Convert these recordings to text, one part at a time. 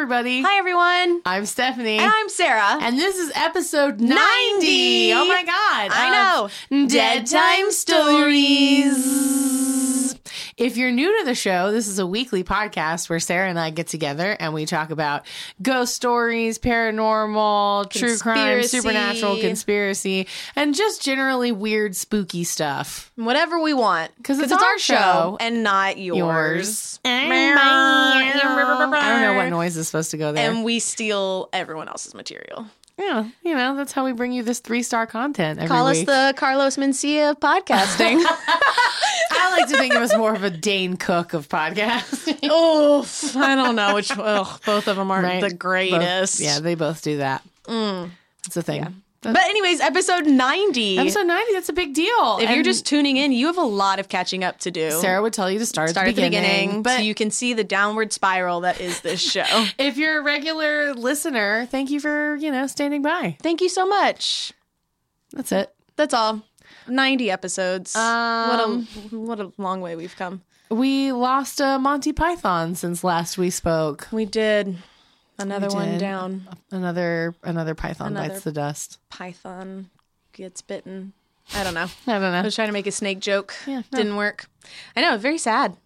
scary girl. Hi, everybody. Hi, everyone. I'm Stephanie. And I'm Sarah. And this is episode 90. 90. Oh my God. I know. Dead Time Stories. If you're new to the show, this is a weekly podcast where Sarah and I get together and we talk about ghost stories, paranormal, true crime, supernatural, conspiracy, and just generally weird, spooky stuff. Whatever we want. Because it's our our show show. and not yours. I don't know what noise is supposed to go there. And we steal everyone else's material. yeah, you know, that's how we bring you this three star content every Call us the Carlos Mencia of podcasting. I like to think of us more of a Dane Cook of podcasting. oh, I don't know which. Ugh, both of them aren't Right? the Both- greatest. yeah, they both do that. Mm. It's a thing. That's- But anyways, episode 90. Episode 90, that's a big deal. if you're just tuning in, you have a lot of catching up to do. Sarah would tell you to start, Start at the beginning. but But you can see the downward spiral that is this show. if you're a regular listener, thank you for, you know, standing by. Thank you so much. That's it. That's all. 90 episodes. Um, what a what a long way we've come. We lost uh, Monty Python since last we spoke. We did another We one did. down. Another another Python Another- bites the dust. Python gets bitten. I don't know. I don't I know. was trying to make a snake joke. Yeah, no. Didn't work. I know, very sad.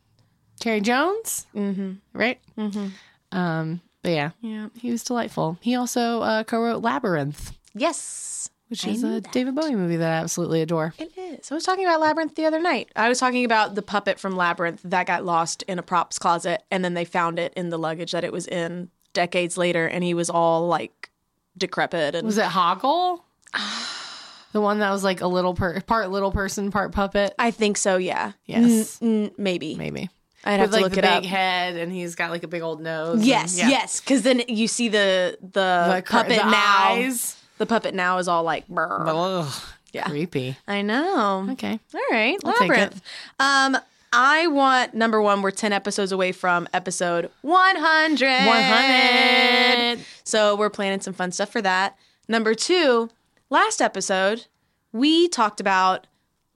Terry Jones, Mm-hmm. right? Mm-hmm. Um, but yeah, Yeah. he was delightful. He also uh, co-wrote Labyrinth, Yes. Which I is a that. David Bowie movie that I absolutely adore. It is. I was talking about Labyrinth the other night. I was talking about the puppet from Labyrinth that got lost in a props closet, and then they found it in the luggage that it was in decades later, and he was all like decrepit and Was it Hoggle? the one that was like a little per- part little person, part puppet. I think so. Yeah. Yes. N- n- maybe. Maybe I'd have with to like look the it big up. head, and he's got like a big old nose. and- Yes, yeah. yes, because then you see the the, The puppet the now. eyes. The puppet now is all like, brr. Ugh, Yeah. creepy. I know. Okay, All right, I'll take labyrinth. Um, I want number one. We're ten episodes away from episode one hundred. one hundred. So we're planning some fun stuff for that. Number two, last episode we talked about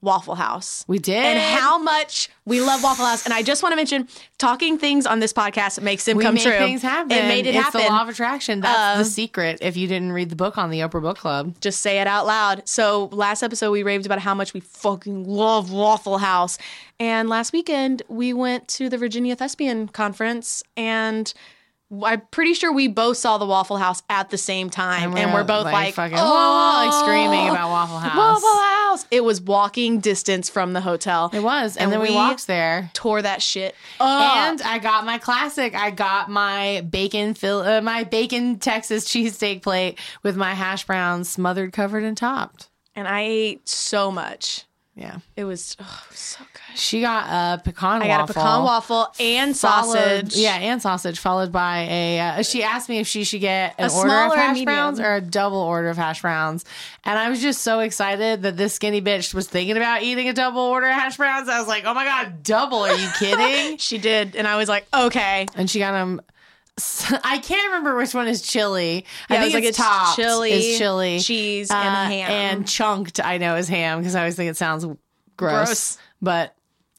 Waffle House. We did. and how much we love Waffle House. And I just want to mention, talking things on this podcast makes them we come make true. things happen. It made it it's happen. the law of attraction. That's Uh, the secret. If you didn't read the book on the Oprah Book Club, just say it out loud. So last episode we raved about how much we fucking love Waffle House. And last weekend we went to the Virginia Thespian Conference and I'm pretty sure we both saw the Waffle House at the same time. And we're, both like, fucking, oh, like screaming about Waffle House. Waffle House. It was walking distance from the hotel. It was, and, And then we, we- walked there. Tore that shit up. And I got my classic. I got my bacon fill, uh, my bacon Texas cheesesteak plate with my hash browns smothered, covered, and topped. and I ate so much. Yeah, It was, oh, it was so good. She got a pecan. I got waffle, a pecan waffle and followed- sausage. yeah, and sausage, followed by a. Uh, she asked me if she should get an A order of hash medium. browns or a double order of hash browns, and I was just so excited that this skinny bitch was thinking about eating a double order of hash browns. I was like, oh my god, double? Are you kidding? She did, and I was like, okay. and she got them. I can't remember which one is chili. Yeah, I it think was like it's it's topped chili, is chili, cheese, uh, and ham. and chunked. I know is ham because I always think it sounds gross, Gross. but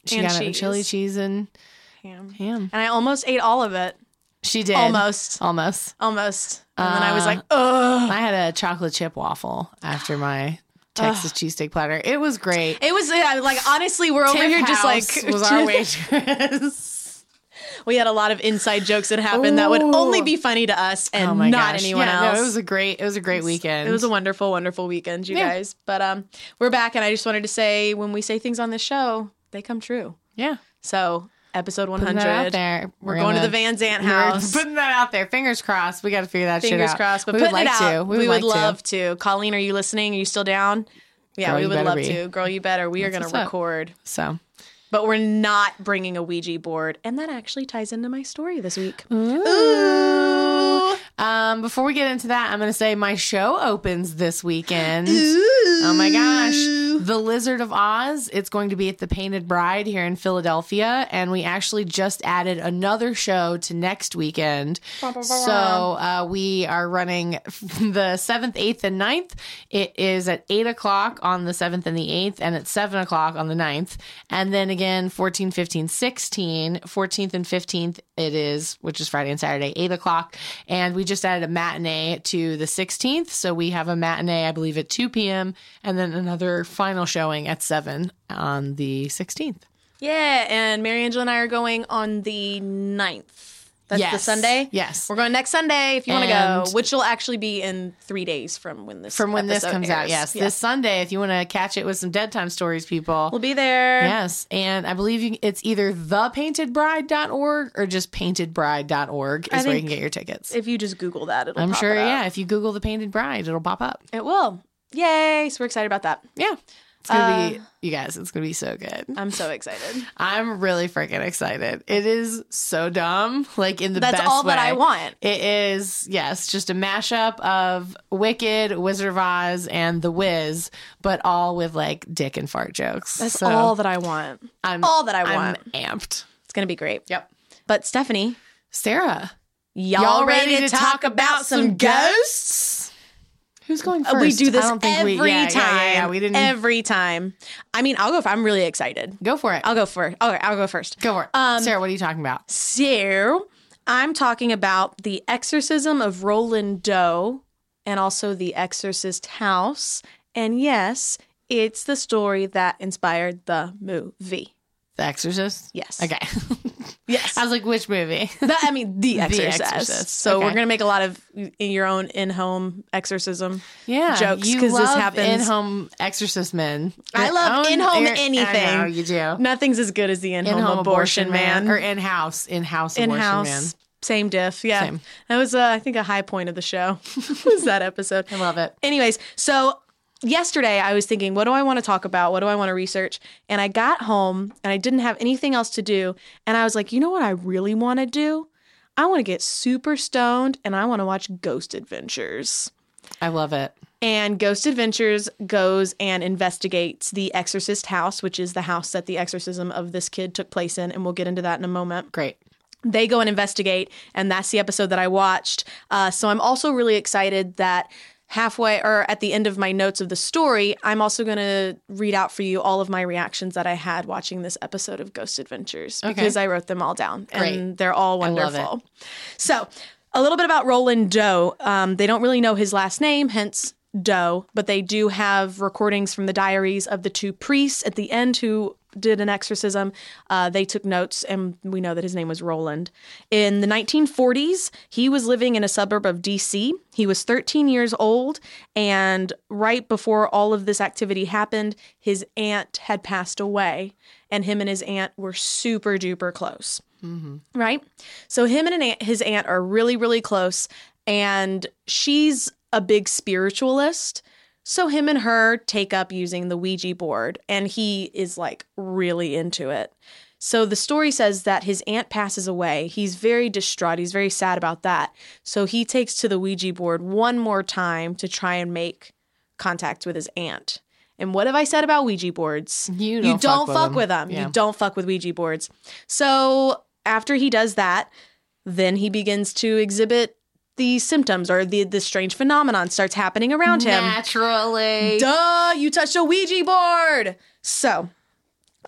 she And got it with chili cheese. cheese and ham. ham. And I almost ate all of it. She did Almost. almost. Almost. And then I was Uh, like, ugh. I had a chocolate chip waffle after my Texas cheesesteak platter. It was great. It was yeah, like honestly, we're over Tiff here just like House was our waitress. we had a lot of inside jokes that happened that would only be funny to us and oh not gosh. anyone yeah, else. No, it was a great. It was a great weekend. It was a wonderful, wonderful weekend, you Yeah. guys. But um, we're back, and I just wanted to say when we say things on this show, they come true. yeah. So episode one Putting that out hundred, there. we're, going to the Van Zant house. We're putting that out there. Fingers crossed. We got to figure that shit Fingers out. crossed, but we would like it out. to. We, We, would, like love to. to. Colleen, are you listening? Are you still down? Yeah, Girl, we would love be. to. Girl, you better. We are going to up. record, So but we're not bringing a Ouija board, and that actually ties into my story this week. Ooh. Um, before we get into that, I'm going to say my show opens this weekend. Ooh. Oh my gosh. The Lizard of Oz. It's going to be at the Painted Bride here in Philadelphia. And we actually just added another show to next weekend. So uh, we are running the 7th, 8th, and 9th. It is at 8 o'clock on the 7th and the 8th, and at 7 o'clock on the 9th. And then again, 14, 15, 16. 14th and 15th, it is, which is Friday and Saturday, 8 o'clock. And we just added a matinee to the 16th. So we have a matinee, I believe, at 2 p.m., and then another final showing at 7 on the 16th. Yeah, and Mary Angela and I are going on the 9th. That's the Yes. Sunday? Yes. We're going next Sunday if you want to go, which will actually be in three days from when this From when this comes out, yes. Yeah. This Sunday, if you want to catch it with some dead time stories, people. We'll be there. Yes, and I believe you, it's either thepaintedbride.org or just paintedbride.org is where you can get your tickets. If you just Google that, it'll I'm pop sure, it yeah, if you Google the Painted Bride, it'll pop up. It will. Yay. So we're excited about that. Yeah. It's going to Uh, be, you guys, it's going to be so good. I'm so excited. I'm really freaking excited. It is so dumb, like in the That's best all that I want. It is, yes, just a mashup of Wicked, Wizard of Oz, and The Wiz, but all with like dick and fart jokes. That's So all that I want. I'm, all that I want. I'm amped. It's going to be great. Yep. But Stephanie, Sarah, y'all, ready, to talk about some ghosts? Who's going Uh, first? We do this I don't think every we, yeah, time. Yeah, yeah, yeah, we didn't Every time. I mean, I'll go. I'm really excited. go for it. I'll go first. Okay, I'll go first. go for it. Um, Sarah, what are you talking about? So, I'm talking about the exorcism of Roland Doe and also the Exorcist House. And yes, it's the story that inspired the movie. The Exorcist. Yes. Okay. Yes. I was like, which movie? That- I mean, The Exorcist. Exorcist. So Okay. we're gonna make a lot of your own in-home exorcism. yeah, Jokes, You 'cause this happens- in-home exorcist men. I love in-home your- anything. I know you do. Nothing's as good as the in-home, In-home abortion, man. or in-house, in-house abortion in-house. man. Same diff. Yeah. Same. That was, uh, I think, a high point of the show. was that episode? I love it. Anyways, so yesterday I was thinking, what do I want to talk about? What do I want to research? And I got home and I didn't have anything else to do. And I was like, you know what I really want to do? I want to get super stoned and I want to watch Ghost Adventures. I love it. And Ghost Adventures goes and investigates the Exorcist house, which is the house that the exorcism of this kid took place in. And we'll get into that in a moment Great. they go and investigate and that's the episode that i watched uh, so i'm also really excited that halfway or at the end of my notes of the story i'm also going to read out for you all of my reactions that i had watching this episode of ghost adventures Okay. because i wrote them all down Great. and they're all wonderful so a little bit about roland doe um, they don't really know his last name hence Doe, but they do have recordings from the diaries of the two priests at the end who did an exorcism. Uh, they took notes, and we know that his name was Roland. In the 1940s, he was living in a suburb of DC. He was 13 years old, and right before all of this activity happened, his aunt had passed away, and him and his aunt were super duper close right? So him and an aunt, his aunt are really, really close, and she's a big spiritualist. So him and her take up using the Ouija board, and he is like really into it. So the story says that his aunt passes away. He's very distraught. He's very sad about that. So he takes to the Ouija board one more time to try and make contact with his aunt. And what have I said about Ouija boards? You you don't don't fuck with fuck with them. Yeah. You don't fuck with Ouija boards. So after he does that, then he begins to exhibit the symptoms or the the strange phenomenon starts happening around him. Naturally. Duh, you touched a Ouija board. So,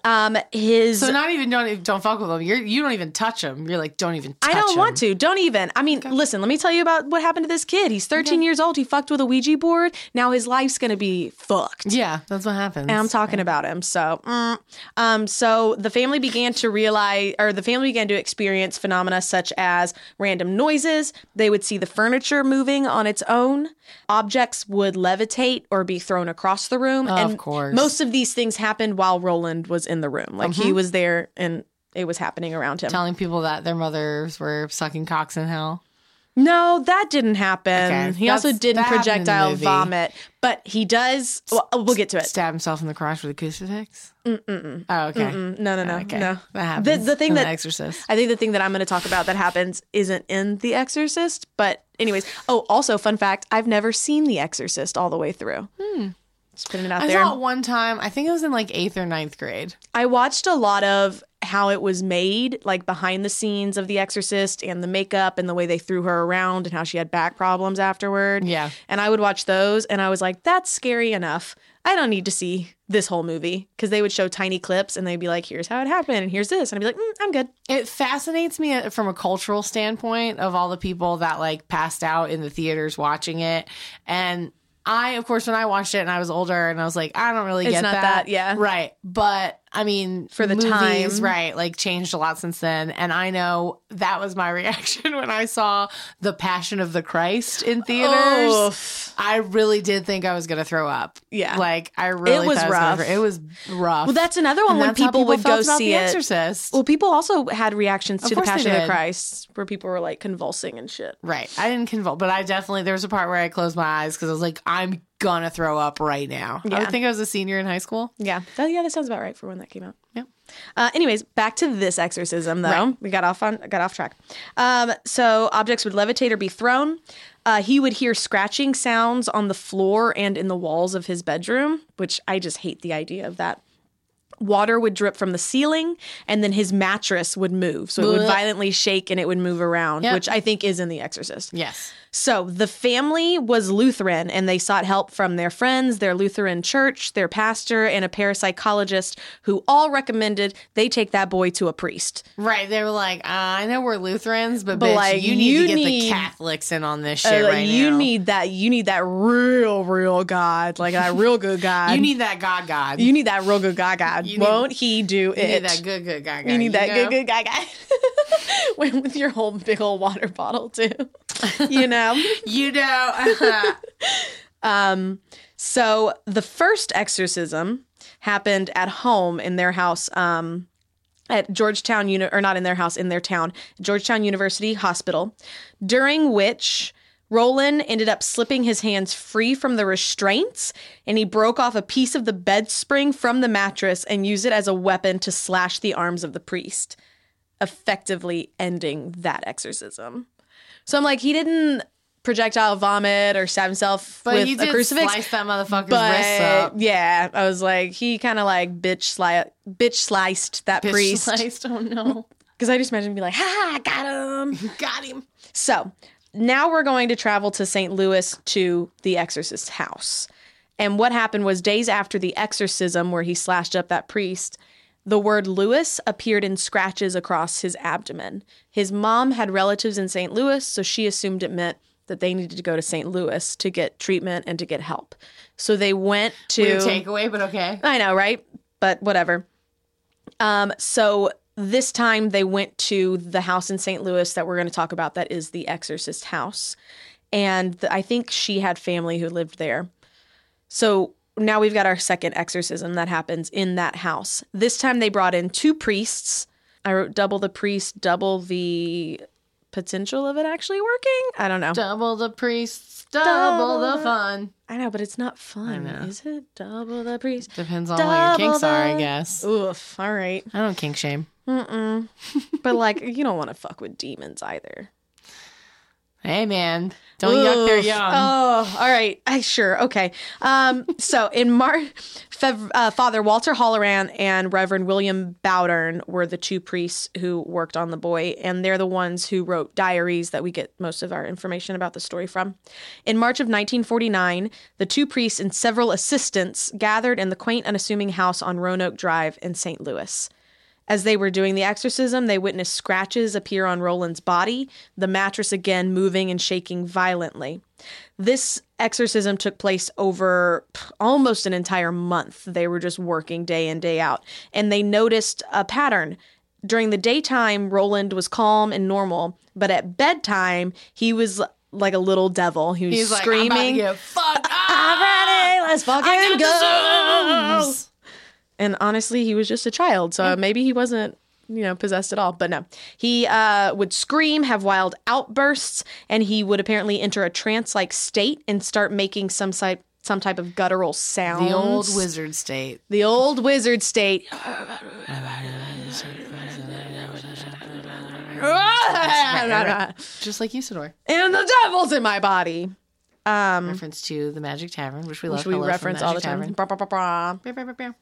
um, his So not even don't even- don't fuck with them. You're you don't even touch them. You're like don't even. touch I don't want to. Don't even. I mean, listen, let me tell you about what happened to this kid. He's 13 years old. He fucked with a Ouija board. Now his life's going to be fucked. Yeah, that's what happens. And I'm talking about him. So, mm. um, so the family began to realize, or the family began to experience phenomena such as random noises. They would see the furniture moving on its own. Objects would levitate or be thrown across the room. Of and course. most of these things happened while Roland was in the room. Like he mm-hmm. was there and it was happening around him. telling people that their mothers were sucking cocks in hell. No, that didn't happen. Okay, he also didn't that happened in the projectile vomit, but he does. Well, we'll get to it. Stab himself in the crotch with a crucifix. Mm-mm. Oh, okay. Mm, No, no, no, Okay. no. That happens. the thing in that- the Exorcist. I think the thing that I'm going to talk about that happens isn't in The Exorcist, but anyways. Oh, also, fun fact: I've never seen The Exorcist all the way through. Just putting it out I there. saw it one time. I think it was in like eighth or ninth grade. I watched a lot of how it was made, like behind the scenes of The Exorcist and the makeup and the way they threw her around and how she had back problems afterward. Yeah. And I would watch those and I was like, that's scary enough. I don't need to see this whole movie because they would show tiny clips and they'd be like, here's how it happened and here's this. And I'd be like, mm, I'm good. It fascinates me uh, from a cultural standpoint of all the people that like passed out in the theaters watching it. And I, of course, when I watched it and I was older and I was like, I don't really It's get that. that, yeah. Right. But I mean, For the movies, time. right, like changed a lot since then. And I know that was my reaction when I saw The Passion of the Christ in theaters. Oof. I really did think I was going to throw up. Yeah. Like, I really was thought I was rough. thro- it was rough. Well, that's another one And when how people, would go about see The it. Exorcist. Well, people also had reactions to the Passion of the. Christ where people were like convulsing and shit. Right. I didn't convulse, but I definitely there was a part where I closed my eyes because I was like, I'm gonna throw up right now. I Yeah. would think I was a senior in high school. Yeah, that, yeah, that sounds about right for when that came out. Yeah. Uh, anyways, back to this exorcism though. Right. We got off on got off track. Um, so objects would levitate or be thrown. Uh, he would hear scratching sounds on the floor and in the walls of his bedroom, which I just hate the idea of that. Water would drip from the ceiling, and then his mattress would move. So it would violently shake and it would move around, Yep. which I think is in The Exorcist. Yes. So the family was Lutheran and they sought help from their friends, their Lutheran church, their pastor, and a parapsychologist who all recommended they take that boy to a priest. Right. They were like, uh, I know we're Lutherans, but, But, bitch, like, you need you to get need- the Catholics in on this Uh, shit like, right you now. need that. You need that real, real God, like that real good God. you need that God God. you need that real good God. God You need- won't he do You it? need that good good God God. You need that know? good, good God guy. with with your whole big old water bottle too. you know. You know. Um, so the first exorcism happened at home in their house. Um, at Georgetown, uni- or not in their house, in their town, Georgetown University Hospital, during which Roland ended up slipping his hands free from the restraints and he broke off a piece of the bed spring from the mattress and used it as a weapon to slash the arms of the priest, effectively ending that exorcism. So I'm like, he didn't projectile vomit or stab himself but with you a did crucifix. slice that motherfucker's But wrists up. yeah, I was like, he kind of like bitch sli- bitch sliced that Bitch priest sliced. Oh no. because I just imagine be like, ha ha, got him. Got him. So now we're going to travel to St. Louis to the exorcist's house. And what happened was days after the exorcism, where he slashed up that priest, the word Louis appeared in scratches across his abdomen. His mom had relatives in St. Louis, so she assumed it meant that they needed to go to St. Louis to get treatment and to get help. So they went to Weird takeaway, but okay. I know, right? But whatever. Um, so this time they went to the house in St. Louis that we're going to talk about. That is the Exorcist house, and th- I think she had family who lived there. So now we've got our second exorcism that happens in that house. This time they brought in two priests. I wrote double the priest, double the potential of it actually working. I don't know. Double the priests, double the fun. I know, but it's not fun, know. is it? Double the priest. Depends on what your Double kinks are, I guess. Oof. All right. I don't kink shame. Mm-mm. but like, you don't want to fuck with demons either. Hey man, don't yuck their yum. Oh, all right. I sure. Okay. Um, so in March, Fev- uh, Father Walter Halloran and Reverend William Bowdern were the two priests who worked on the boy, and they're the ones who wrote diaries that we get most of our information about the story from. In March of 1949, the two priests and several assistants gathered in the quaint, unassuming house on Roanoke Drive in St. Louis. As they were doing the exorcism, they witnessed scratches appear on Roland's body, the mattress again moving and shaking violently. This exorcism took place over almost an entire month. They were just working day in, day out, and they noticed a pattern. During the daytime, Roland was calm and normal, but at bedtime, he was like a little devil. He was He's like, screaming. I'm about to get fucked up. I'm ready. Let's fucking go. And honestly, he was just a child, so maybe he wasn't, you know, possessed at all. But no, he uh, would scream, have wild outbursts, and he would apparently enter a trance-like state and start making some type some type of guttural sounds. The old wizard state. the old wizard state. Just like Usidore. and the devil's in my body. Um, Reference to the Magic Tavern, which we which love. we Hello reference all the time. Beow, beow, beow.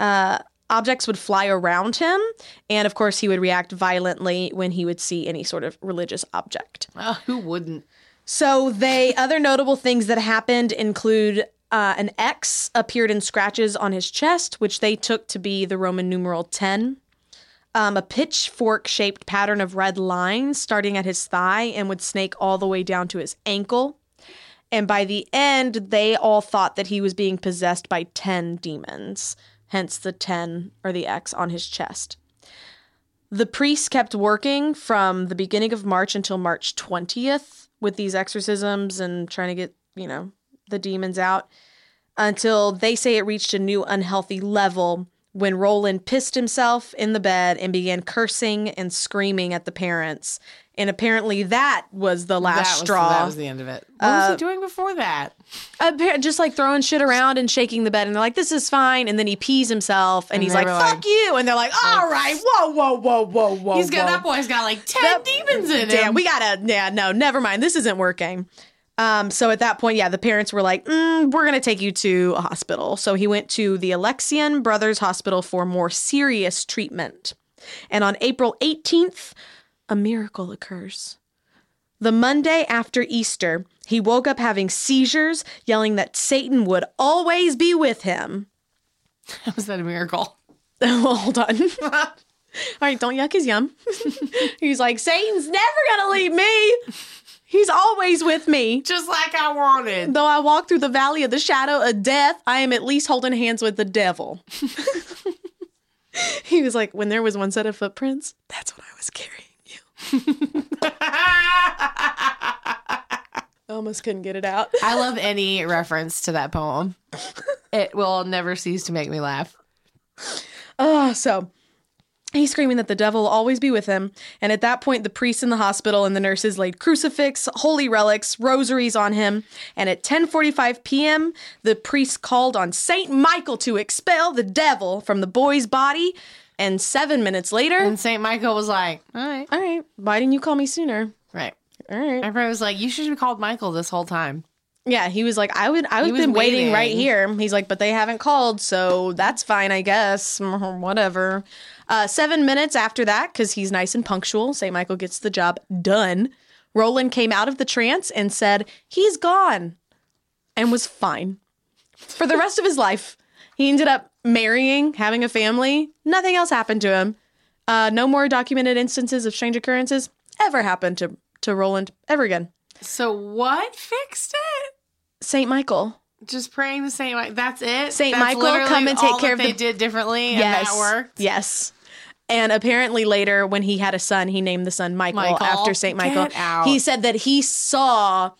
Uh, objects would fly around him, and of course, he would react violently when he would see any sort of religious object. Oh, who wouldn't? So they other notable things that happened include uh, an X appeared in scratches on his chest, which they took to be the Roman numeral ten. Um, a pitchfork shaped pattern of red lines starting at his thigh and would snake all the way down to his ankle. And by the end, they all thought that he was being possessed by 10 demons, hence the 10 or the X on his chest. The priests kept working from the beginning of March until March 20th with these exorcisms and trying to get, you know, the demons out until they say it reached a new unhealthy level when Roland pissed himself in the bed and began cursing and screaming at the parents. And apparently that was the last that was, straw. That was the end of it. What was Uh, he doing before that? Just like throwing shit around and shaking the bed and they're like this is fine and then he pees himself and, And he's like fuck like- you and they're like all right whoa whoa whoa whoa whoa He's got whoa. that boy's got like ten That- demons in him. damn we gotta yeah no never mind this isn't working um so at that point yeah the parents were like mm, we're gonna take you to a hospital so he went to the alexian brothers hospital for more serious treatment and on april 18th a miracle occurs the Monday after Easter, he woke up having seizures, yelling that Satan would always be with him. was that a miracle? well, hold on. All right, don't yuck his yum. He's like, Satan's never gonna leave me. He's always with me. Just like I wanted. Though I walk through the valley of the shadow of death, I am at least holding hands with the devil. he was like, when there was one set of footprints, that's when I was carrying you. Almost couldn't get it out. I love any reference to that poem. It will never cease to make me laugh. Oh, so he's screaming that the devil will always be with him. And at that point, the priests in the hospital and the nurses laid crucifix, holy relics, rosaries on him. And at 10:45 p.m., the priest called on Saint Michael to expel the devil from the boy's body. And seven minutes later, And St. Michael was like, all right. all right, why didn't you call me sooner? Right. All right. Everybody was like, you should have called Michael this whole time. Yeah, he was like, I would, I would been waiting right here. He's like, but they haven't called, so that's fine, I guess. Whatever. Uh, seven minutes after that, because he's nice and punctual, St. Michael gets the job done. Roland came out of the trance and said, he's gone, and was fine for the rest of his life. He ended up marrying, having a family. Nothing else happened to him. Uh, no more documented instances of strange occurrences ever happened to, to Roland ever again. So what fixed it? St. Michael. Just praying to Saint Michael. That's it. Saint That's Michael, come and take care of They the- did differently, and Yes. that worked. Yes. And apparently later, when he had a son, he named the son Michael, Michael? after Saint Michael. He said that he saw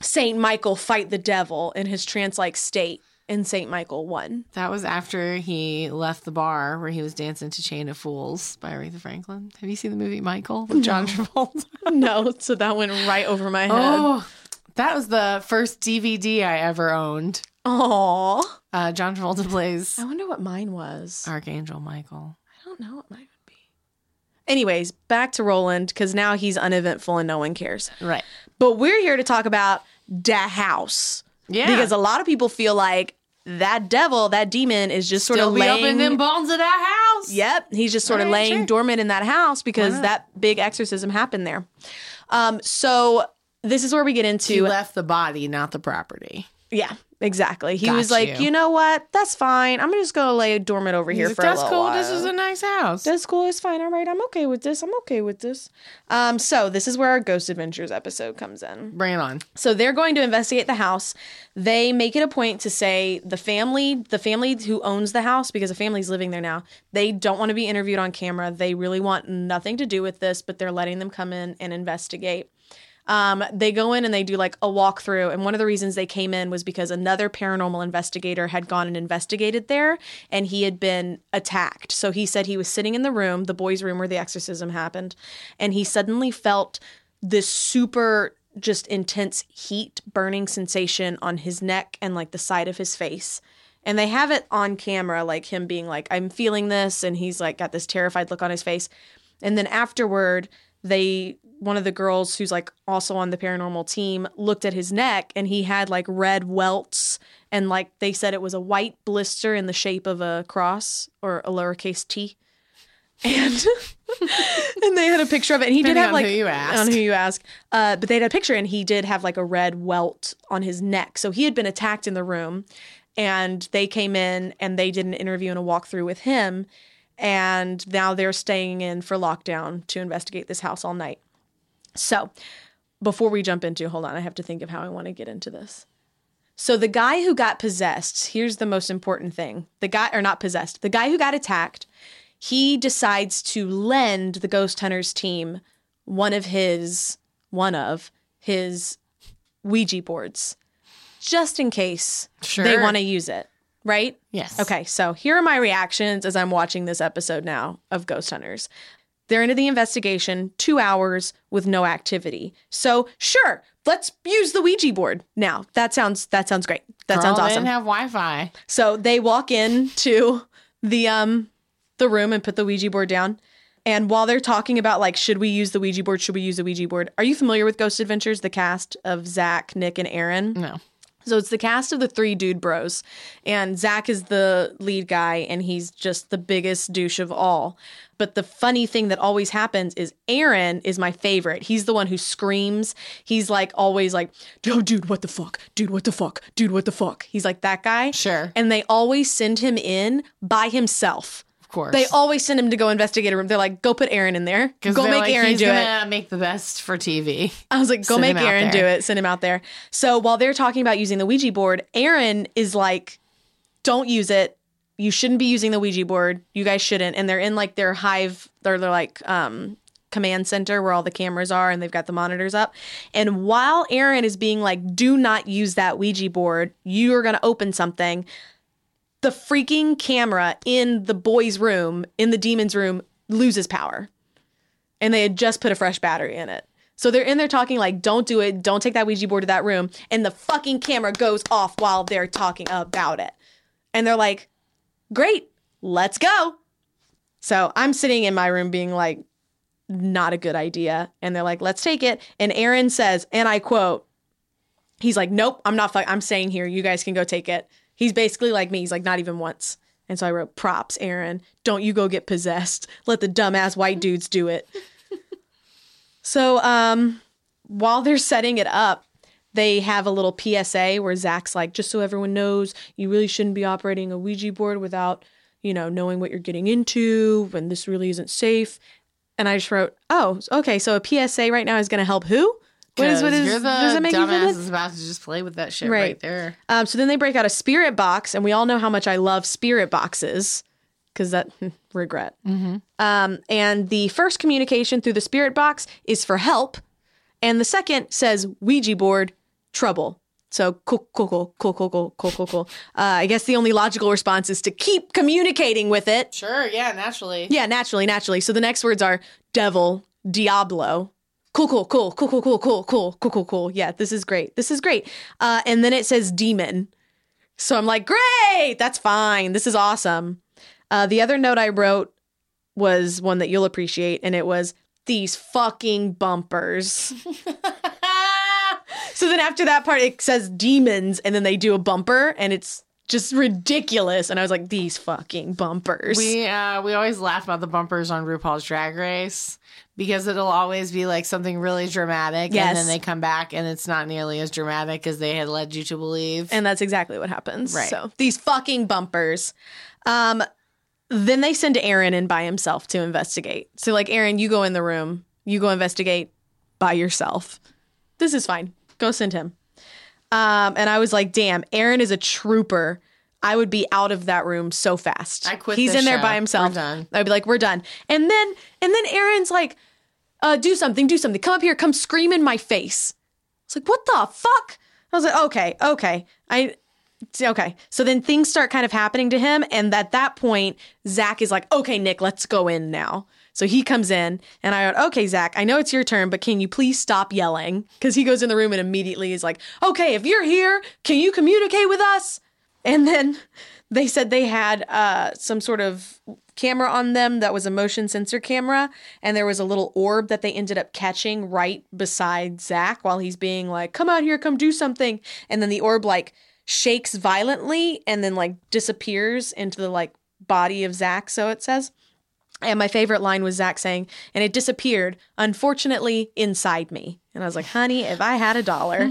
Saint Michael fight the devil in his trance-like state, and Saint Michael won. That was after he left the bar where he was dancing to "Chain of Fools" by Aretha Franklin. Have you seen the movie Michael with John Travolta? no, so that went right over my oh, head. oh, that was the first DVD I ever owned. Aw. Uh, John Travolta plays I wonder what mine was. Archangel Michael. I don't know what mine would be. Anyways, back to Roland because now he's uneventful and no one cares. Right. But we're here to talk about da house. Yeah. Because a lot of people feel like that devil, that demon, is just sort Still of laying. up in them bones of that house. Yep, he's just sort of right, laying sure. dormant in that house because that big exorcism happened there. Um, so this is where we get into. He left the body, not the property. yeah, exactly. He Got was like, you. you know what? That's fine. I'm just gonna lay dormant over here He's for like, a That's little cool. This is a nice house. That's cool. It's fine. All right. I'm okay with this. I'm okay with this. Um, so this is where our Ghost Adventures episode comes in. Bring it on. So they're going to investigate the house. They make it a point to say the family, the family who owns the house, because the family's living there now, they don't want to be interviewed on camera. They really want nothing to do with this, but they're letting them come in and investigate. Um, they go in and they do like a walkthrough. And one of the reasons they came in was because another paranormal investigator had gone and investigated there and he had been attacked. So he said he was sitting in the room, the boys' room where the exorcism happened, and he suddenly felt this super just intense heat burning sensation on his neck and like the side of his face. And they have it on camera, like him being like, I'm feeling this. And he's like got this terrified look on his face. And then afterward, they one of the girls who's like also on the paranormal team looked at his neck and he had like red welts and like they said it was a white blister in the shape of a cross or a lowercase t. And and they had a picture of it and he did have on like who you ask. on who you ask uh, but they had a picture and he did have like a red welt on his neck. So he had been attacked in the room and they came in and they did an interview and a walkthrough with him and now they're staying in for lockdown to investigate this house all night so before we jump into hold on i have to think of how i want to get into this so the guy who got possessed here's the most important thing the guy or not possessed the guy who got attacked he decides to lend the ghost hunters team one of his one of his ouija boards just in case they want to use it right Yes. Okay, so here are my reactions as I'm watching this episode now of Ghost Hunters. They're into the investigation, two hours with no activity. So sure, let's use the Ouija board now. That sounds that sounds great. That Girl, sounds awesome. didn't have Wi-Fi. so they walk into the um the room and put the Ouija board down. And while they're talking about like, should we use the Ouija board? Should we use the Ouija board? Are you familiar with Ghost Adventures? The cast of Zach, Nick, and Aaron. No. So it's the cast of the three dude bros, and Zach is the lead guy, and he's just the biggest douche of all. But the funny thing that always happens is Aaron is my favorite. He's the one who screams. He's like always like, "Yo, dude, what the fuck? Dude, what the fuck? Dude, what the fuck?" He's like that guy. Sure. And they always send him in by himself. Of course. They always send him to go investigate a room. They're like, "Go put Aaron in there. Go make like, Aaron do it." make the best for TV. I was like, go Send make Aaron do it. Send him out there. So while they're talking about using the Ouija board, Aaron is like, don't use it. You shouldn't be using the Ouija board. You guys shouldn't. And they're in like their hive, they're, like, um, command center where all the cameras are and they've got the monitors up. And while Aaron is being like, do not use that Ouija board, you are going to open something, the freaking camera in the boys' room, in the demon's room, loses power and they had just put a fresh battery in it. So they're in there talking like, "Don't do it. Don't take that Ouija board to that room." And the fucking camera goes off while they're talking about it. And they're like, "Great, let's go." So I'm sitting in my room being like, "Not a good idea." And they're like, "Let's take it." And Aaron says, and I quote, he's like, "Nope, I'm not. I'm staying here. You guys can go take it." He's basically like me. He's like, "Not even once." And so I wrote, "Props, Aaron. Don't you go get possessed. Let the dumbass white dudes do it." So, um, while they're setting it up, they have a little PSA where Zach's like, just so everyone knows, you really shouldn't be operating a Ouija board without, you know, knowing what you're getting into, and this really isn't safe. And I just wrote, oh, okay, so a PSA right now is going to help who? What is what is? You're the does it make dumbass is about to just play with that shit Right. right, there. Um, so then they break out a spirit box, and we all know how much I love spirit boxes because that regret. Um, and the first communication through the spirit box is for help, and the second says Ouija board trouble. So cool, cool, cool, cool, cool, cool, cool, cool, cool. Uh, I guess the only logical response is to keep communicating with it. Sure, yeah, naturally. Yeah, naturally, naturally. So the next words are devil, diablo. Cool, cool, cool, cool, cool, cool, cool, cool, cool, cool, cool. Yeah, this is great. This is great. Uh, and then it says demon. So I'm like, great, that's fine. This is awesome. Uh, the other note I wrote was one that you'll appreciate, and it was these fucking bumpers. So then after that part, it says demons, and then they do a bumper, and it's just ridiculous. And I was like, these fucking bumpers. We uh we always laugh about the bumpers on RuPaul's Drag Race because it'll always be like something really dramatic Yes. and then they come back and it's not nearly as dramatic as they had led you to believe. And that's exactly what happens. Right. So these fucking bumpers. Um, then they send Aaron in by himself to investigate. So like, Aaron, you go in the room, you go investigate by yourself. This is fine. Go send him. Um, and I was like, damn, Aaron is a trooper. I would be out of that room so fast. I quit He's in there show. by himself. We're done. I'd be like, we're done. And then and then Aaron's like, uh, do something, do something. Come up here, come scream in my face. It's like, what the fuck? I was like, okay, okay. I okay. So then things start kind of happening to him. And at that point, Zach is like, okay, Nick, let's go in now. So he comes in and I went, okay, Zach, I know it's your turn, but can you please stop yelling? Because he goes in the room and immediately is like, okay, if you're here, can you communicate with us? And then they said they had uh, some sort of camera on them that was a motion sensor camera, and there was a little orb that they ended up catching right beside Zach while he's being like, "Come out here, come do something," and then the orb like shakes violently and then like disappears into the like body of Zach. So it says. And my favorite line was Zach saying, and it disappeared, unfortunately, inside me. And I was like, honey, if I had a dollar.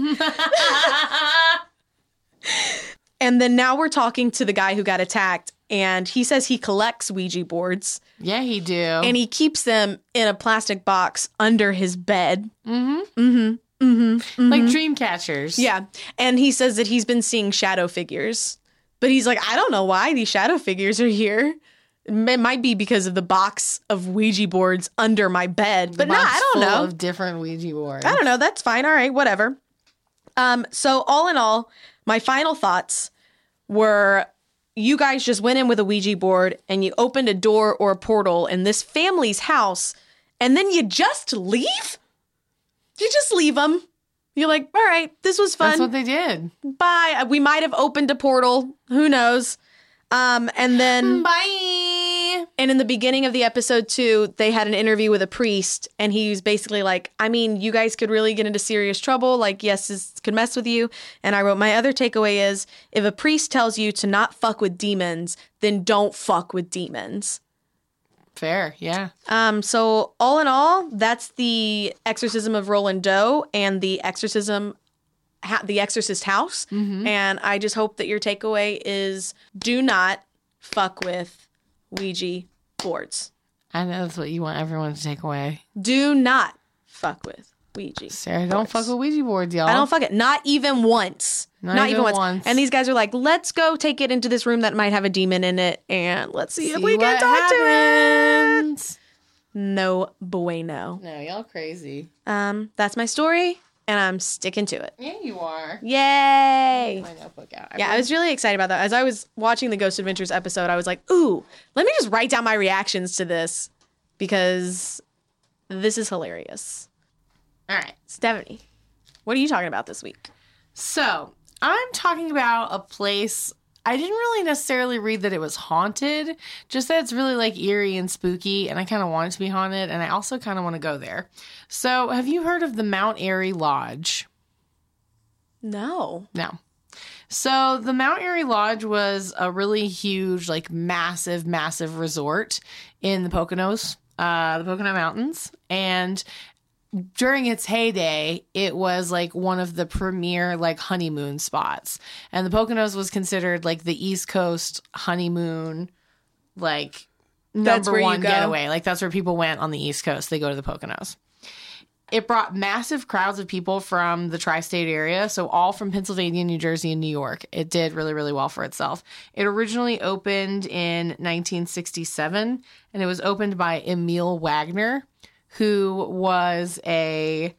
and then now we're talking to the guy who got attacked, and he says he collects Ouija boards Yeah, he do. and he keeps them in a plastic box under his bed. Mm-hmm. Mm-hmm. Mm-hmm. Like dream catchers. Yeah. And he says that he's been seeing shadow figures. But he's like, I don't know why these shadow figures are here. It might be because of the box of Ouija boards under my bed. But no, Box I don't know. Of different Ouija boards. I don't know. That's fine. All right, whatever. Um, so all in all, my final thoughts were you guys just went in with a Ouija board and you opened a door or a portal in this family's house, and then you just leave? You just leave them. You're like, all right, this was fun. That's what they did. Bye. We might have opened a portal. Who knows? Um, and then Bye. And in the beginning of the episode two, they had an interview with a priest, and he was basically like, "I mean, you guys could really get into serious trouble. Like, yes, this could mess with you." And I wrote, "My other takeaway is, if a priest tells you to not fuck with demons, then don't fuck with demons." Fair. Yeah. Um, so all in all, that's the exorcism of Roland Doe and the exorcism, ha- the Exorcist house. And I just hope that your takeaway is do not fuck with Ouija boards. I know that's what you want everyone to take away. Do not fuck with Ouija. Sarah, don't fuck with Ouija boards, y'all. I don't fuck it. Not even once. Not, even, once. once. And these guys are like, let's go take it into this room that might have a demon in it and let's see, if we can talk to it. happens. No bueno. No, y'all crazy. Um, that's my story, and I'm sticking to it. Yeah, you are. Yay! Out. Yeah, I was really excited about that. As I was watching the Ghost Adventures episode, I was like, ooh, let me just write down my reactions to this because this is hilarious. All right. Stephanie, what are you talking about this week? So I'm talking about a place. I didn't really necessarily read that it was haunted, just that it's really like eerie and spooky, and I kind of want it to be haunted, and I also kind of want to go there. So, have you heard of the Mount Airy Lodge? No. No. So the Mount Airy Lodge was a really huge, like massive, massive resort in the Poconos, uh, the Pocono Mountains. And during its heyday, it was like one of the premier like honeymoon spots. And the Poconos was considered like the East Coast honeymoon, like That's number one getaway. Like that's where people went on the East Coast. They go to the Poconos it brought massive crowds of people from the tri-state area so all from pennsylvania new jersey and new york it did really really well for itself it originally opened in 1967 and it was opened by emil wagner who was a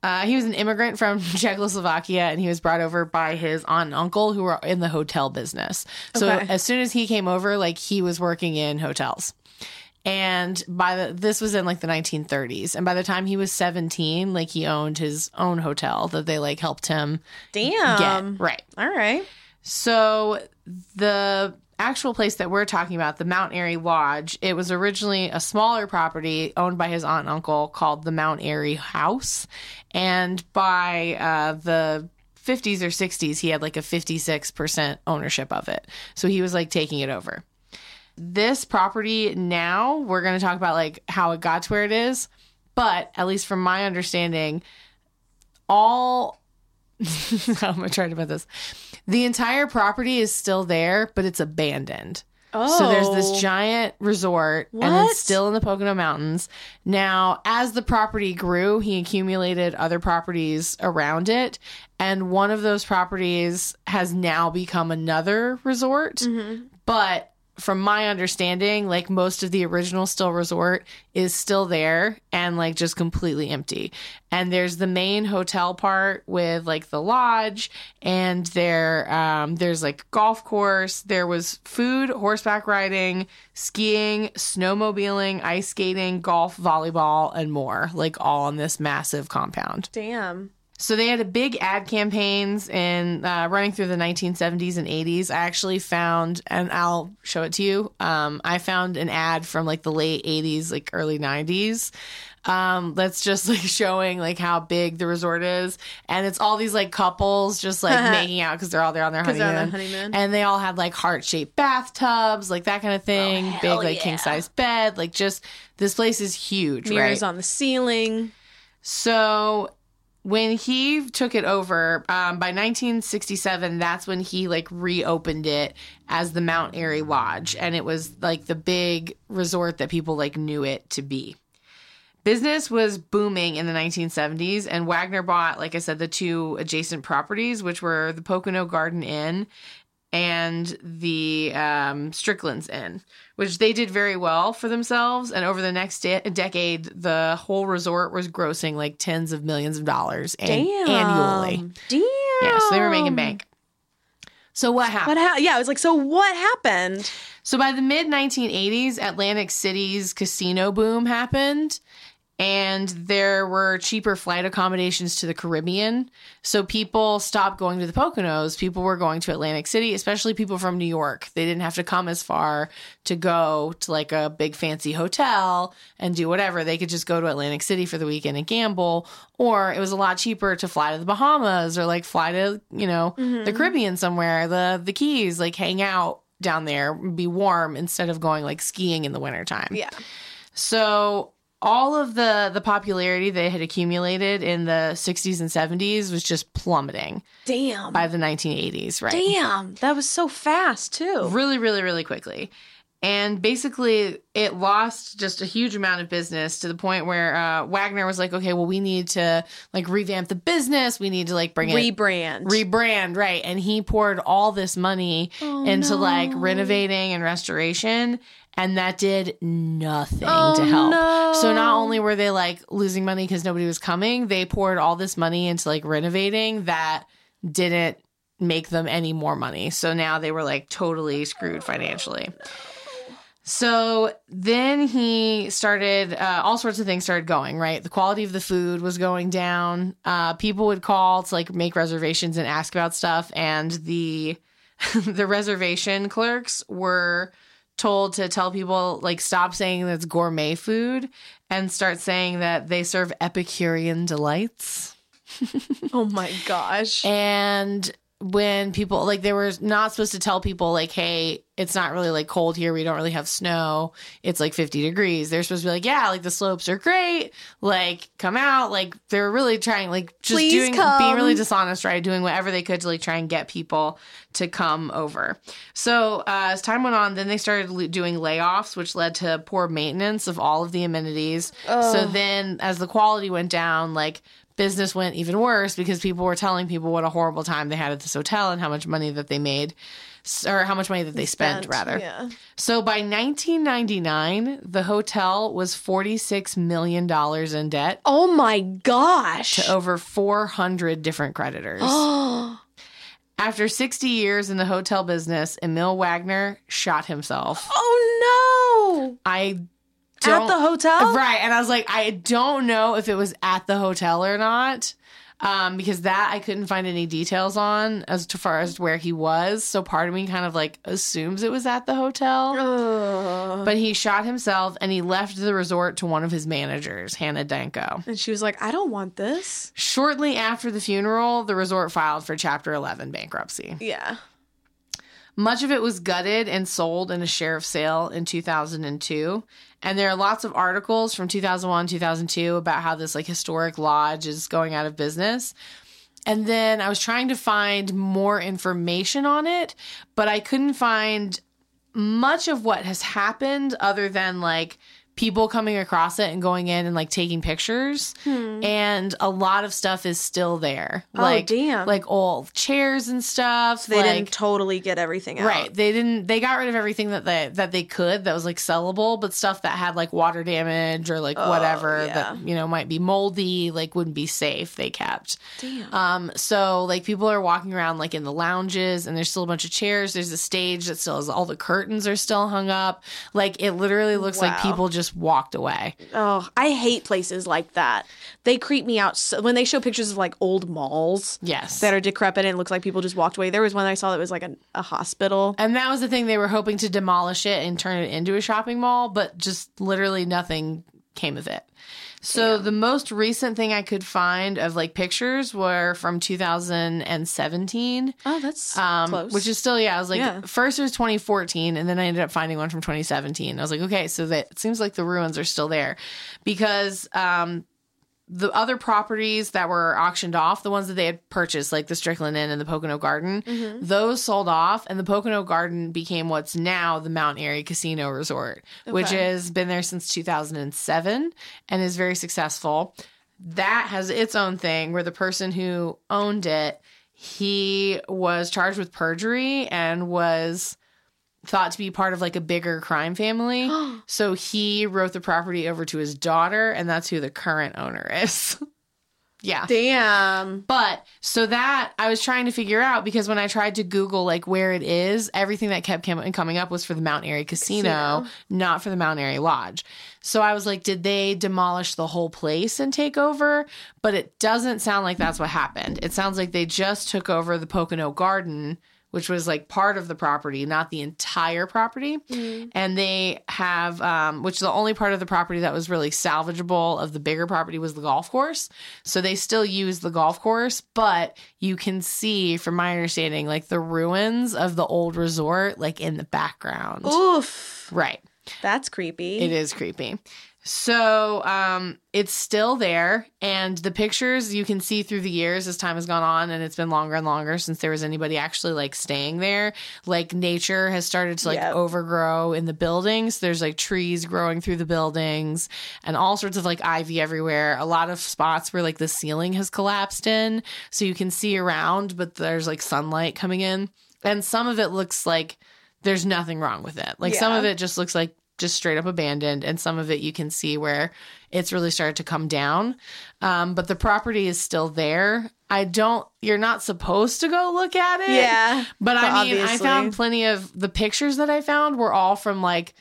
uh, he was an immigrant from Czechoslovakia and he was brought over by his aunt and uncle who were in the hotel business. So Okay. as soon as he came over, like he was working in hotels. And by the this was in like the 1930s. And by the time he was 17, like he owned his own hotel that they like helped him Damn. get. Right. All right. So the actual place that we're talking about, the Mount Airy Lodge, it was originally a smaller property owned by his aunt and uncle called the Mount Airy House. And by uh, the 50s or 60s, he had like a 56% ownership of it. So he was like taking it over. This property now, we're going to talk about like how it got to where it is. But at least from my understanding, all how am I trying put this? The entire property is still there, but it's abandoned. Oh. So there's this giant resort and then What? still in the Pocono Mountains. Now, as the property grew, he accumulated other properties around it. And one of those properties has now become another resort. Mm-hmm. But from my understanding, like most of the original Still Resort is still there and like just completely empty. And there's the main hotel part with like the lodge and there um there's like golf course, there was food, horseback riding, skiing, snowmobiling, ice skating, golf, volleyball and more, like all on this massive compound. Damn. So they had a big ad campaigns in uh, running through the 1970s and 80s. I actually found, and I'll show it to you. Um, I found an ad from like the late 80s, like early 90s. Um, that's just like showing like how big the resort is, and it's all these like couples just like making out because they're all there on their honeymoon. on honeymoon. and they all had like heart shaped bathtubs, like that kind of thing. big like yeah. king size bed, like just this place is huge, Mirrors right? on the ceiling. So when he took it over um, by 1967 that's when he like reopened it as the mount airy lodge and it was like the big resort that people like knew it to be. Business was booming in the 1970s and wagner bought like i said the two adjacent properties which were the pocono garden inn and the um, Strickland's Inn, which they did very well for themselves. And over the next de- decade, the whole resort was grossing like tens of millions of dollars an- annually. Damn. Yeah, so they were making bank. So what happened? What ha- yeah, I was like, so what happened? So by the mid 1980s, Atlantic City's casino boom happened. And there were cheaper flight accommodations to the Caribbean. So people stopped going to the Poconos. People were going to Atlantic City, especially people from New York. They didn't have to come as far to go to like a big fancy hotel and do whatever. They could just go to Atlantic City for the weekend and gamble. Or it was a lot cheaper to fly to the Bahamas or like fly to, you know, mm-hmm. the Caribbean somewhere, the the Keys, like hang out down there, be warm instead of going like skiing in the wintertime. Yeah. So all of the the popularity they had accumulated in the 60s and 70s was just plummeting Damn. by the 1980s, right? Damn. That was so fast too. Really, really, really quickly. And basically, it lost just a huge amount of business to the point where uh, Wagner was like, "Okay, well, we need to like revamp the business. We need to like bring it Rebrand. rebrand right and he poured all this money Oh, into like renovating and restoration and that did nothing Oh, to help no. so not only were they like losing money because nobody was coming they poured all this money into like renovating that didn't make them any more money so now they were like totally screwed financially so then he started, uh, all sorts of things started going, right? The quality of the food was going down. Uh, people would call to like make reservations and ask about stuff. And the, the reservation clerks were told to tell people like stop saying that's gourmet food and start saying that they serve Epicurean delights. oh my gosh. And when people like they were not supposed to tell people like, hey, it's not really like cold here. We don't really have snow. It's like 50 degrees. They're supposed to be like, yeah, like the slopes are great. Like come out. Like they're really trying like just Please doing come. being really dishonest, right? Doing whatever they could to like try and get people to come over. So uh, as time went on, then they started doing layoffs, which led to poor maintenance of all of the amenities. So then as the quality went down, like business went even worse because people were telling people what a horrible time they had at this hotel and how much money that they made or how much money that they spent, rather. Yeah. So by 1999, the hotel was 46 million dollars in debt Oh my gosh. to over 400 different creditors. After 60 years in the hotel business, Emil Wagner shot himself. oh no. I don't At the hotel? Right. And I was like, I don't know if it was at the hotel or not. Um, because that I couldn't find any details on as to far as where he was. So part of me kind of like assumes it was at the hotel. Ugh. But he shot himself and he left the resort to one of his managers, Hannah Danko. and she was like, I don't want this. Shortly after the funeral, the resort filed for Chapter 11 bankruptcy. Yeah. Much of it was gutted and sold in a sheriff's sale in 2002. And there are lots of articles from 2001, 2002 about how this like historic lodge is going out of business. And then I was trying to find more information on it, but I couldn't find much of what has happened other than like people coming across it and going in and like taking pictures. And a lot of stuff is still there. Oh, Like damn. like old chairs and stuff. They like, didn't totally get everything out. Right. They didn't they got rid of everything that they that they could that was like sellable, but stuff that had like water damage or like whatever Oh, yeah. that you know might be moldy, like wouldn't be safe, they kept. Damn. Um so like people are walking around like in the lounges and there's still a bunch of chairs. There's a stage that still has all the curtains are still hung up. Like it literally looks like people just just walked away. Oh, I hate places like that. They creep me out so, when they show pictures of like old malls Yes. that are decrepit and it looks like people just walked away. There was one I saw that was like a, a hospital. And that was the thing. They were hoping to demolish it and turn it into a shopping mall, but just literally nothing came of it. So the most recent thing I could find of like pictures were from 2017. Oh, that's Um, close. which is still yeah. I was like, Yeah. first it was 2014, and then I ended up finding one from 2017. I was like, okay, so that it seems like the ruins are still there, because um, the other properties that were auctioned off, the ones that they had purchased, like the Strickland Inn and the Pocono Garden, Mm-hmm. those sold off, and the Pocono Garden became what's now the Mount Airy Casino Resort, which has been there since 2007 and is very successful. That has its own thing where the person who owned it, he was charged with perjury and was thought to be part of like a bigger crime family. so he wrote the property over to his daughter, and that's who the current owner is. yeah. Damn. But so that I was trying to figure out because when I tried to Google like where it is, everything that kept com- coming up was for the Mount Airy Casino, Casino. not for the Mount Airy Lodge. So I was like, did they demolish the whole place and take over? But it doesn't sound like that's what happened. It sounds like they just took over the Pocono Garden, which was like part of the property, not the entire property. And they have, um, which the only part of the property that was really salvageable of the bigger property was the golf course. So they still use the golf course, but you can see, from my understanding, like the ruins of the old resort, like in the background. Oof. Right. That's creepy. It is creepy. So um, it's still there, and the pictures you can see through the years as time has gone on, and it's been longer and longer since there was anybody actually like staying there. Like nature has started to like Yep. overgrow in the buildings. There's like trees growing through the buildings, and all sorts of like ivy everywhere. A lot of spots where like the ceiling has collapsed in, so you can see around, but there's like sunlight coming in, and some of it looks like there's nothing wrong with it. Like some of it just looks like just straight up abandoned, and some of it you can see where it's really started to come down. Um, but the property is still there. I don't. You're not supposed to go look at it. yeah. But I mean, I found plenty of the pictures that I found were all from like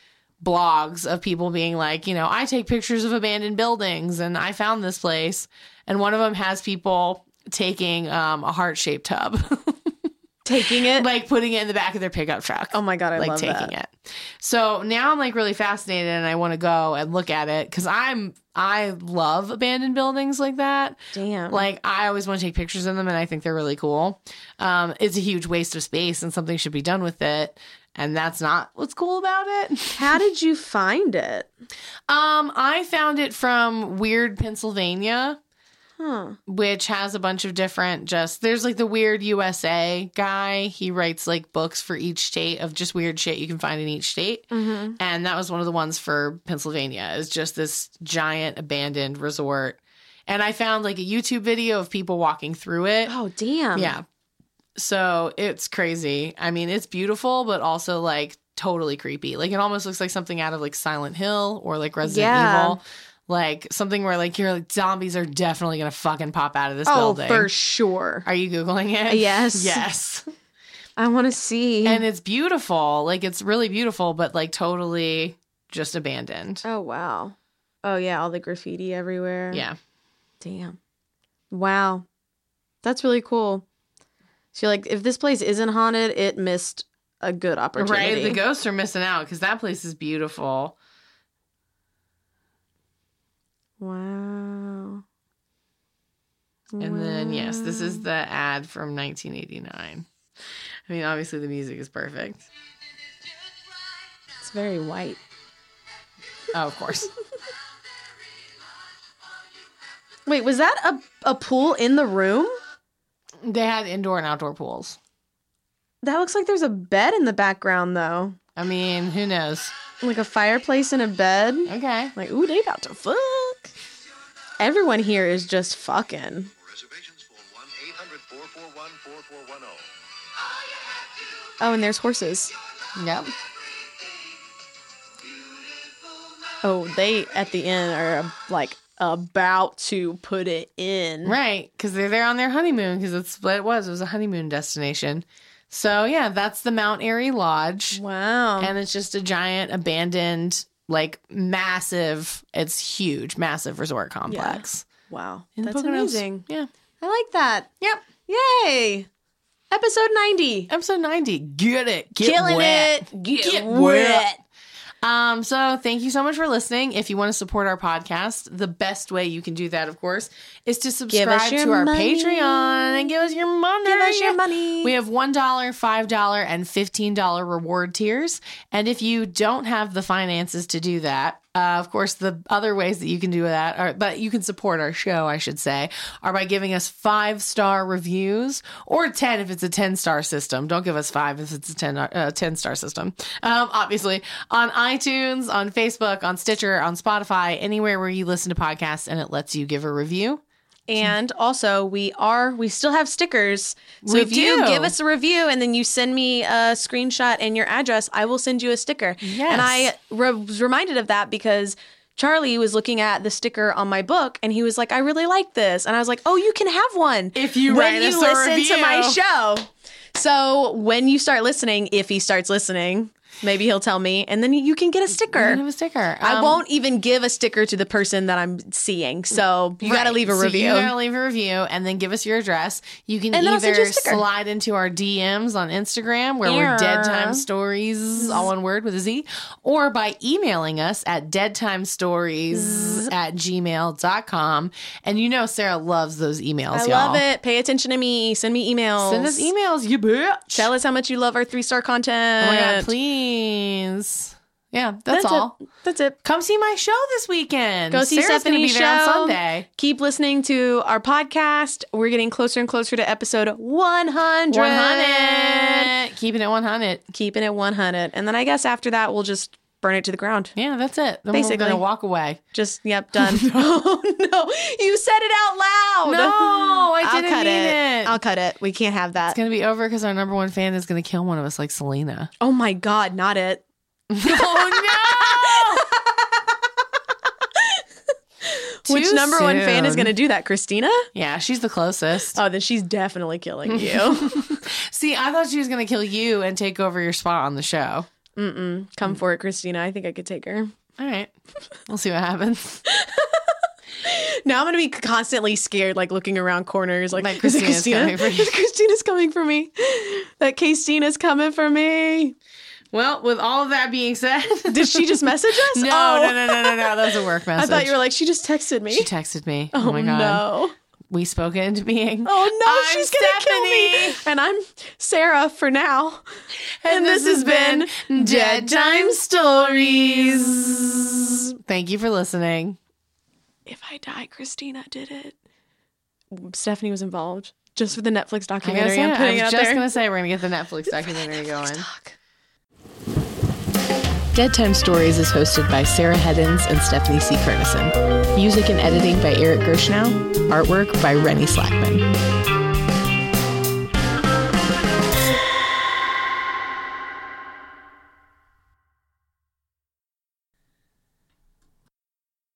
blogs of people being like, you know, I take pictures of abandoned buildings and I found this place. And one of them has people taking um, a heart shaped tub, Taking it. like putting it in the back of their pickup truck oh my god, I like love taking that. it. So now I'm like really fascinated and I want to go and look at it because I'm I love abandoned buildings like that. Damn. Like I always want to take pictures of them and I think they're really cool. Um, it's a huge waste of space and something should be done with it. And that's not what's cool about it. How did you find it? Um, I found it from Weird Pennsylvania. Huh. which has a bunch of different just there's like the weird USA guy. He writes like books for each state of just weird shit you can find in each state. Mm-hmm. And that was one of the ones for Pennsylvania. Is just this giant abandoned resort. And I found like a YouTube video of people walking through it. Oh damn. Yeah. So it's crazy. I mean, it's beautiful, but also like totally creepy. Like it almost looks like something out of like Silent Hill or like Resident Yeah. Evil. Like something where like you're like zombies are definitely gonna fucking pop out of this Oh, building. for sure. Are you googling it? Yes. Yes. I want to see. and it's beautiful. Like it's really beautiful, but like totally just abandoned. oh wow. Oh yeah, all the graffiti everywhere. Yeah. Damn. Wow. That's really cool. So like if this place isn't haunted, it missed a good opportunity. Right. The ghosts are missing out because that place is beautiful. Wow. And then yes, this is the ad from 1989. I mean, obviously the music is perfect. It's very white. Oh, of course. Wait, was that a, a pool in the room? they had indoor and outdoor pools. That looks like there's a bed in the background though. I mean, who knows? Like a fireplace and a bed. Okay. Like, ooh, they about to fuck. Everyone here is just fucking. Reservations phone 1 800 441 4410. Oh, and there's horses. Yep. Oh, they at the end are uh, like about to put it in. Right, because they're there on their honeymoon because it's what it was. It was a honeymoon destination. So yeah, that's the Mount Airy Lodge, Wow. and it's just a giant abandoned like massive. It's huge, massive resort complex. Wow. In That's amazing. Yeah. I like that. Yep. Yay. Episode 90. Episode 90. Get it. Get Killing wet. it. Get, Get wet. wet. Um, so thank you so much for listening. If you want to support our podcast, the best way you can do that, of course, is to subscribe to our money. Patreon and give us your money. Give us your money. We have $1, $5, and $15 reward tiers. And if you don't have the finances to do that, uh, of course, the other ways that you can do that are, but you can support our show, I should say, are by giving us five star reviews or 10 if it's a 10 star system. Don't give us five if it's a 10, uh, 10 star system. Um, obviously, on iTunes, on Facebook, on Stitcher, on Spotify, anywhere where you listen to podcasts and it lets you give a review. And also, we are we still have stickers. So We if you give us a review and then you send me a screenshot and your address, I will send you a sticker. Yes. And I re- was reminded of that because Charlie was looking at the sticker on my book and he was like, "I really like this," and I was like, "Oh, you can have one If you when you listen to my show." So when you start listening, if he starts listening, maybe he'll tell me, and then you can get a sticker. Have a sticker. I Um, won't even give a sticker to the person that I'm seeing. So you got to leave a So review. you gotta leave a review and then give us your address. You can And you either slide into our DMs on Instagram where we're. Dead Time Stories, all one word with a Z, or by emailing us at deadtimestories at gmail.com. And you know Sarah loves those emails, I y'all. love it. Pay attention to me. Send me emails. Send us emails, you bitch. Tell us how much you love our three star content. Oh my god, please. Yeah, that's, That's all. It. That's it. Come see my show this weekend. Go see Sarah's Stephanie's be there show. on Sunday. Keep listening to our podcast. We're getting closer and closer to episode 100. 100. Keeping it 100. Keeping it 100. And then I guess after that, we'll just burn it to the ground. Yeah, that's it. Then Basically. we're gonna walk away. Just, yep, done. oh, no. You said it out loud. No, I I'll didn't cut mean it. it. I'll cut it. We can't have that. It's gonna be over because our number one fan is gonna kill one of us, like Selena. oh my God, not it. oh no! Which number one fan is going to do that? Christina? Yeah, she's the closest. Oh, then she's definitely killing you. See, I thought she was gonna kill you and take over your spot on the show. Mm-mm. Come mm. for it, Christina. I think I could take her. All right, we'll see what happens. Now I'm gonna be constantly scared, like looking around corners, like, Like is Christina's Christina? coming for you. Is Christina's coming for me. That Christina's coming for me. Well, with all of that being said, Did she just message us? No, Oh. no, no, no, no, no. That was a work message. I thought you were like, she just texted me. She texted me. oh, Oh, my god. no. We spoke into being. Oh no, I'm she's gonna kill me. And I'm Sarah for now. And this has been Dead Time Stories. Thank you for listening. If I die, Christina did it. Stephanie was involved. Just for the Netflix I, gotta documentary. say, I'm I was it out just there. gonna say we're gonna get the Netflix documentary going. Talk. Dead Time Stories is hosted by Sarah Heddens and Stephanie C. Kernison. Music and editing by Eric Gershnow. Artwork by Rennie Slackman.